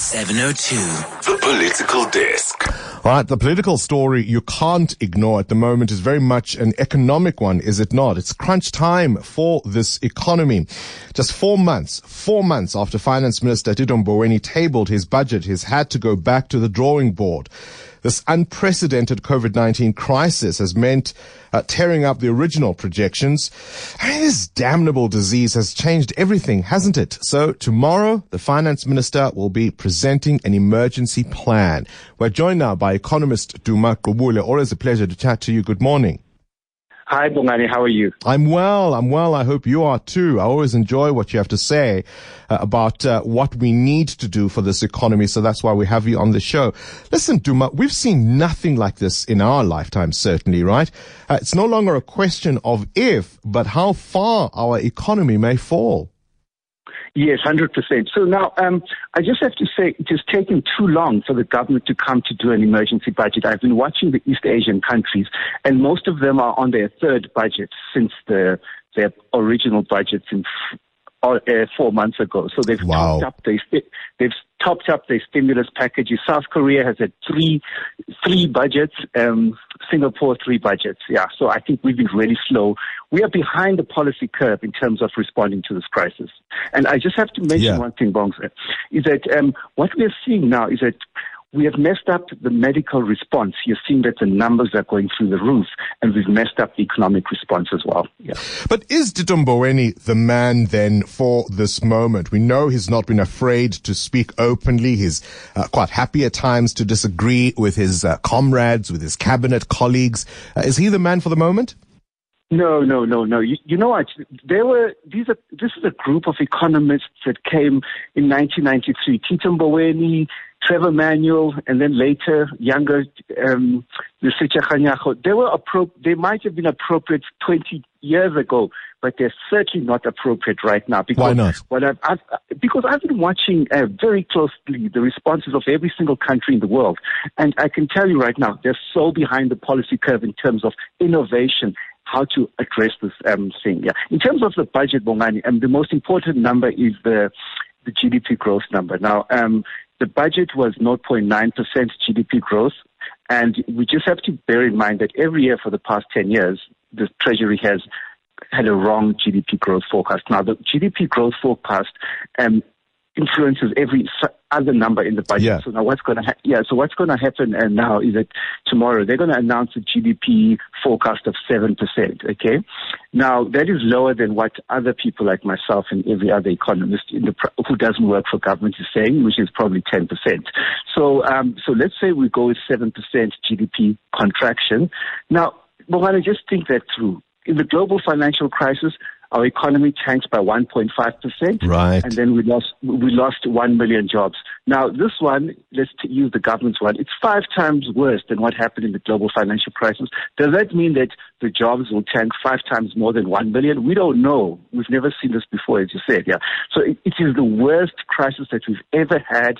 702. The Political Desk. All right, the political story you can't ignore at the moment is very much an economic one, is it not? It's crunch time for this economy. Just four months, four months after Finance Minister Tito Mboweni tabled his budget, he's had to go back to the drawing board. This unprecedented COVID-19 crisis has meant uh, tearing up the original projections. I mean, this damnable disease has changed everything, hasn't it? So tomorrow, the finance minister will be presenting an emergency plan. We're joined now by economist Duma Gqubule. Always a pleasure to chat to you. Good morning. Hi, Bongani. How are you? I'm well. I'm well. I hope you are too. I always enjoy what you have to say uh, about uh, what we need to do for this economy. So that's why we have you on the show. Listen, Duma, we've seen nothing like this in our lifetime, certainly, right? Uh, it's no longer a question of if, but how far our economy may fall. Yes, 100%. So now, um, I just have to say it has taken too long for the government to come to do an emergency budget. I've been watching the East Asian countries, and most of them are on their third budget since the, their original budgets in uh, four months ago. So they've wow. topped up their they've topped up their stimulus packages. South Korea has had three three budgets. Um, Singapore three budgets. Yeah. So I think we've been really slow. We are behind the policy curve in terms of responding to this crisis. And I just have to mention Yeah. one thing, Bongs, is that um, what we are seeing now is that we have messed up the medical response. You're seeing that the numbers are going through the roof, and we've messed up the economic response as well. Yeah. But is Tito Mboweni the man then for this moment? We know he's not been afraid to speak openly. He's uh, quite happy at times to disagree with his uh, comrades, with his cabinet colleagues. Uh, is he the man for the moment? No, no, no, no. You, you know what? There were these are this is a group of economists that came in 1993. Tito Mboweni, Trevor Manuel, and then later younger um, Kganyago. They were appro- They might have been appropriate 20 years ago, but they're certainly not appropriate right now. Because Why not? What I've, I've, because I've been watching uh, very closely the responses of every single country in the world, and I can tell you right now, they're so behind the policy curve in terms of innovation how to address this um, thing. Yeah. In terms of the budget, Bongani, um, the most important number is the the GDP growth number. Now, um, the budget was 0.9% GDP growth, and we just have to bear in mind that every year for the past 10 years, the Treasury has had a wrong GDP growth forecast. Now, the GDP growth forecast um, influences every other number in the budget. Yeah. So now what's going to ha- yeah, so what's going to happen uh, now is that tomorrow they're going to announce a GDP forecast of 7%, okay? Now, that is lower than what other people like myself and every other economist in the pr- who doesn't work for government is saying, which is probably 10%. So, um, so let's say we go with 7% GDP contraction. Now, Bongani, just think that through. In the global financial crisis, our economy tanked by 1.5%. Right. And then we lost, we lost 1 million jobs. Now, this one, let's t- use the government's one, it's five times worse than what happened in the global financial crisis. Does that mean that the jobs will tank five times more than 1 million? We don't know. We've never seen this before, as you said, yeah. So it, it is the worst crisis that we've ever had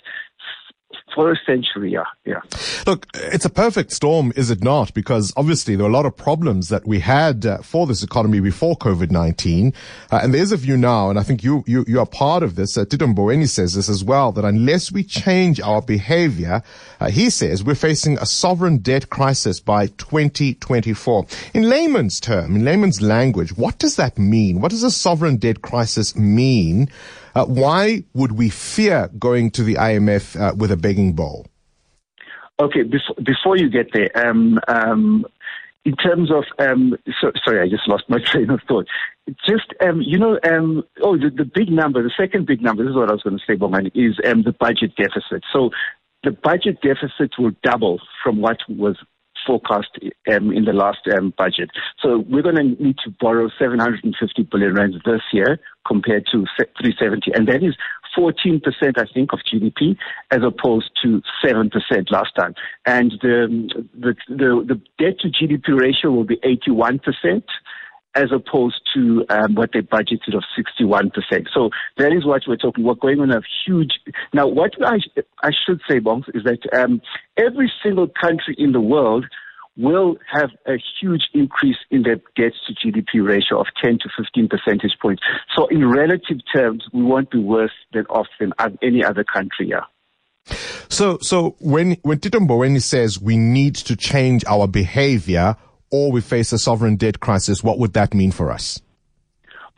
for a century, yeah, yeah. Look, it's a perfect storm, is it not? Because obviously there were a lot of problems that we had uh, for this economy before COVID-19. Uh, and there's a view now, and I think you, you, you are part of this. Uh, Tito Mboweni says this as well, that unless we change our behavior, uh, he says we're facing a sovereign debt crisis by 2024. In layman's term, in layman's language, what does that mean? What does a sovereign debt crisis mean? Uh, why would we fear going to the IMF uh, with a begging bowl? Okay, before, before you get there, um, um, in terms of, um, so, sorry, I just lost my train of thought. Just, um, you know, um, oh, the, the big number, the second big number, this is what I was going to say, Bongani, is um, the budget deficit. So the budget deficit will double from what was forecast um, in the last um, budget. So we're going to need to borrow 750 billion rands this year compared to 370, and that is 14%, I think, of GDP, as opposed to 7% last time. And the the the, the debt to GDP ratio will be 81% as opposed to um, what they budgeted of 61%. So that is what we're talking. We're going on a huge. Now, what I, I should say, Bongs, is that um, every single country in the world will have a huge increase in their debt to GDP ratio of 10 to 15 percentage points. So in relative terms, we won't be worse than off than any other country. Yeah. So, so when, when Tito Mboweni says we need to change our behavior or we face a sovereign debt crisis, what would that mean for us?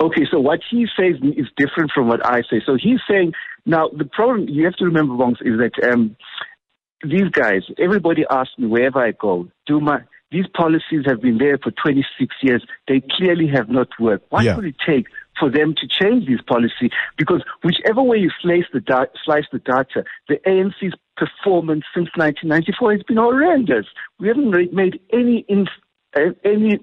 Okay, so what he says is different from what I say. So he's saying, now the problem you have to remember, Bongs, is that um, these guys, everybody asks me wherever I go, do my, these policies have been there for 26 years. They clearly have not worked. What yeah. would it take for them to change this policy? Because whichever way you slice the, da- slice the data, the ANC's performance since 1994 has been horrendous. We haven't made any in, any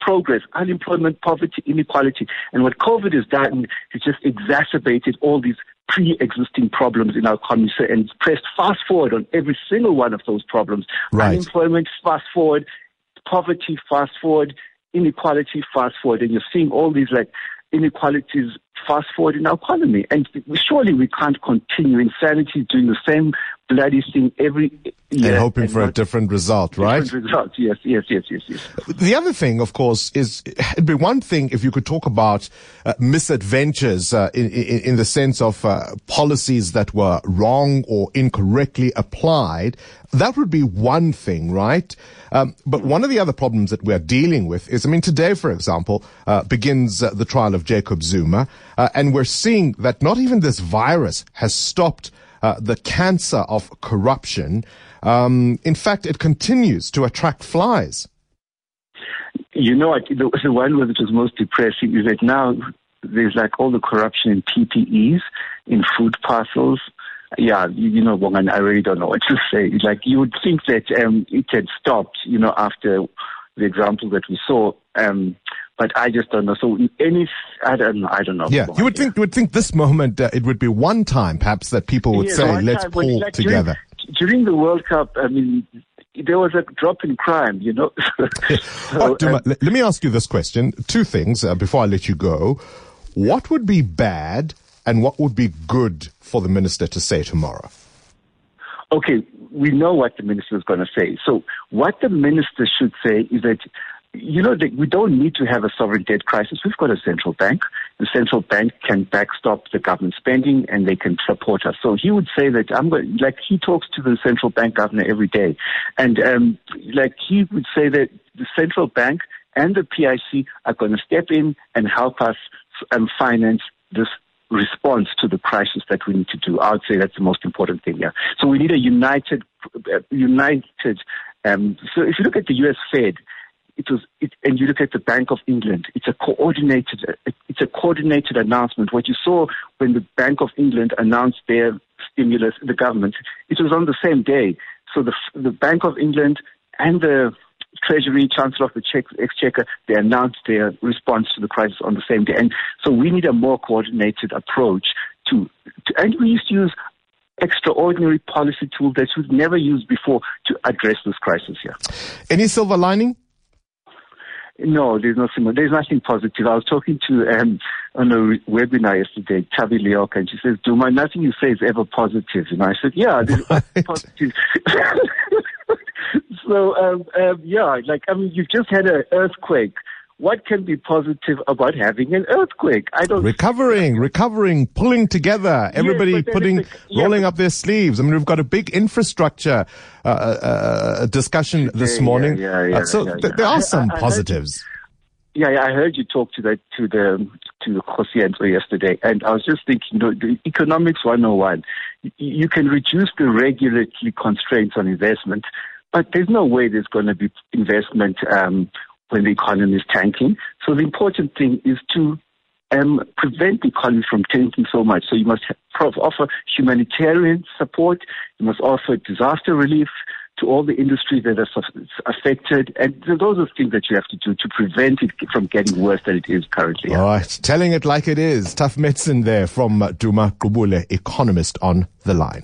progress, unemployment, poverty, inequality. And what COVID has done is just exacerbated all these pre-existing problems in our economy and pressed fast forward on every single one of those problems. Right. Unemployment, fast forward, poverty, fast forward, inequality, fast forward. And you're seeing all these like inequalities fast forward in our economy. And surely we can't continue insanity doing the same bloody thing every year. And hoping and for a different result, right? Different result, yes, yes, yes, yes, yes. The other thing, of course, is it'd be one thing if you could talk about uh, misadventures uh, in, in, in, the sense of uh, policies that were wrong or incorrectly applied. That would be one thing, right? Um, but one of the other problems that we're dealing with is, I mean, today, for example, uh, begins uh, the trial of Jacob Zuma. Uh, and we're seeing that not even this virus has stopped uh, the cancer of corruption. Um, in fact, it continues to attract flies. You know, the, the one that was most depressing is that now there's like all the corruption in PPEs, in food parcels. Yeah, you, you know, Bongan, I really don't know what to say. Like you would think that um, it had stopped, you know, after the example that we saw. Um, but I just don't know. So any, I don't know. I don't know. Yeah, you would think you would think this moment uh, it would be one time perhaps that people would say, "Let's time, pull like together." During, during, the World Cup, I mean, there was a drop in crime. You know. so, um, let, let me ask you this question: two things uh, before I let you go. What would be bad, and what would be good for the minister to say tomorrow? Okay, we know what the minister is going to say. So, what the minister should say is that you know, we don't need to have a sovereign debt crisis. We've got a central bank. The central bank can backstop the government spending and they can support us. So he would say that I'm going, like he talks to the central bank governor every day. And, um, like he would say that the central bank and the PIC are going to step in and help us um, finance this response to the crisis that we need to do. I would say that's the most important thing here. So we need a united, uh, united. Um, so if you look at the U.S. Fed, it was, it, and you look at the Bank of England, it's a coordinated, it's a coordinated announcement. What you saw when the Bank of England announced their stimulus, the government, it was on the same day. So the, the Bank of England and the Treasury, Chancellor of the Exchequer, they announced their response to the crisis on the same day. And so we need a more coordinated approach to, to and we used to use extraordinary policy tools that we've never used before to address this crisis here. Any silver lining? No, there's nothing. There's nothing positive. I was talking to um, on a webinar yesterday, Thabi Leoka, and she says, "Do "Duma, nothing you say is ever positive." And I said, "Yeah, there's positive." so um, um, yeah, like I mean, you've just had an earthquake what can be positive about having an earthquake? I don't. Recovering, recovering, pulling together, everybody yes, putting, yeah, rolling up their sleeves. I mean, we've got a big infrastructure uh, uh, discussion this morning. Yeah, yeah, uh, so th- there are some I, I positives. yeah, yeah, I heard you talk to the to the to the Kosiento yesterday, and I was just thinking, you know, the economics 101. You can reduce the regulatory constraints on investment, but there's no way there's going to be investment um, when the economy is tanking. So the important thing is to um, prevent the economy from tanking so much. So you must offer humanitarian support. You must offer disaster relief to all the industries that are affected. And those are things that you have to do to prevent it from getting worse than it is currently. All right. Telling it like it is. Tough medicine there from Duma Gqubule, economist on the line.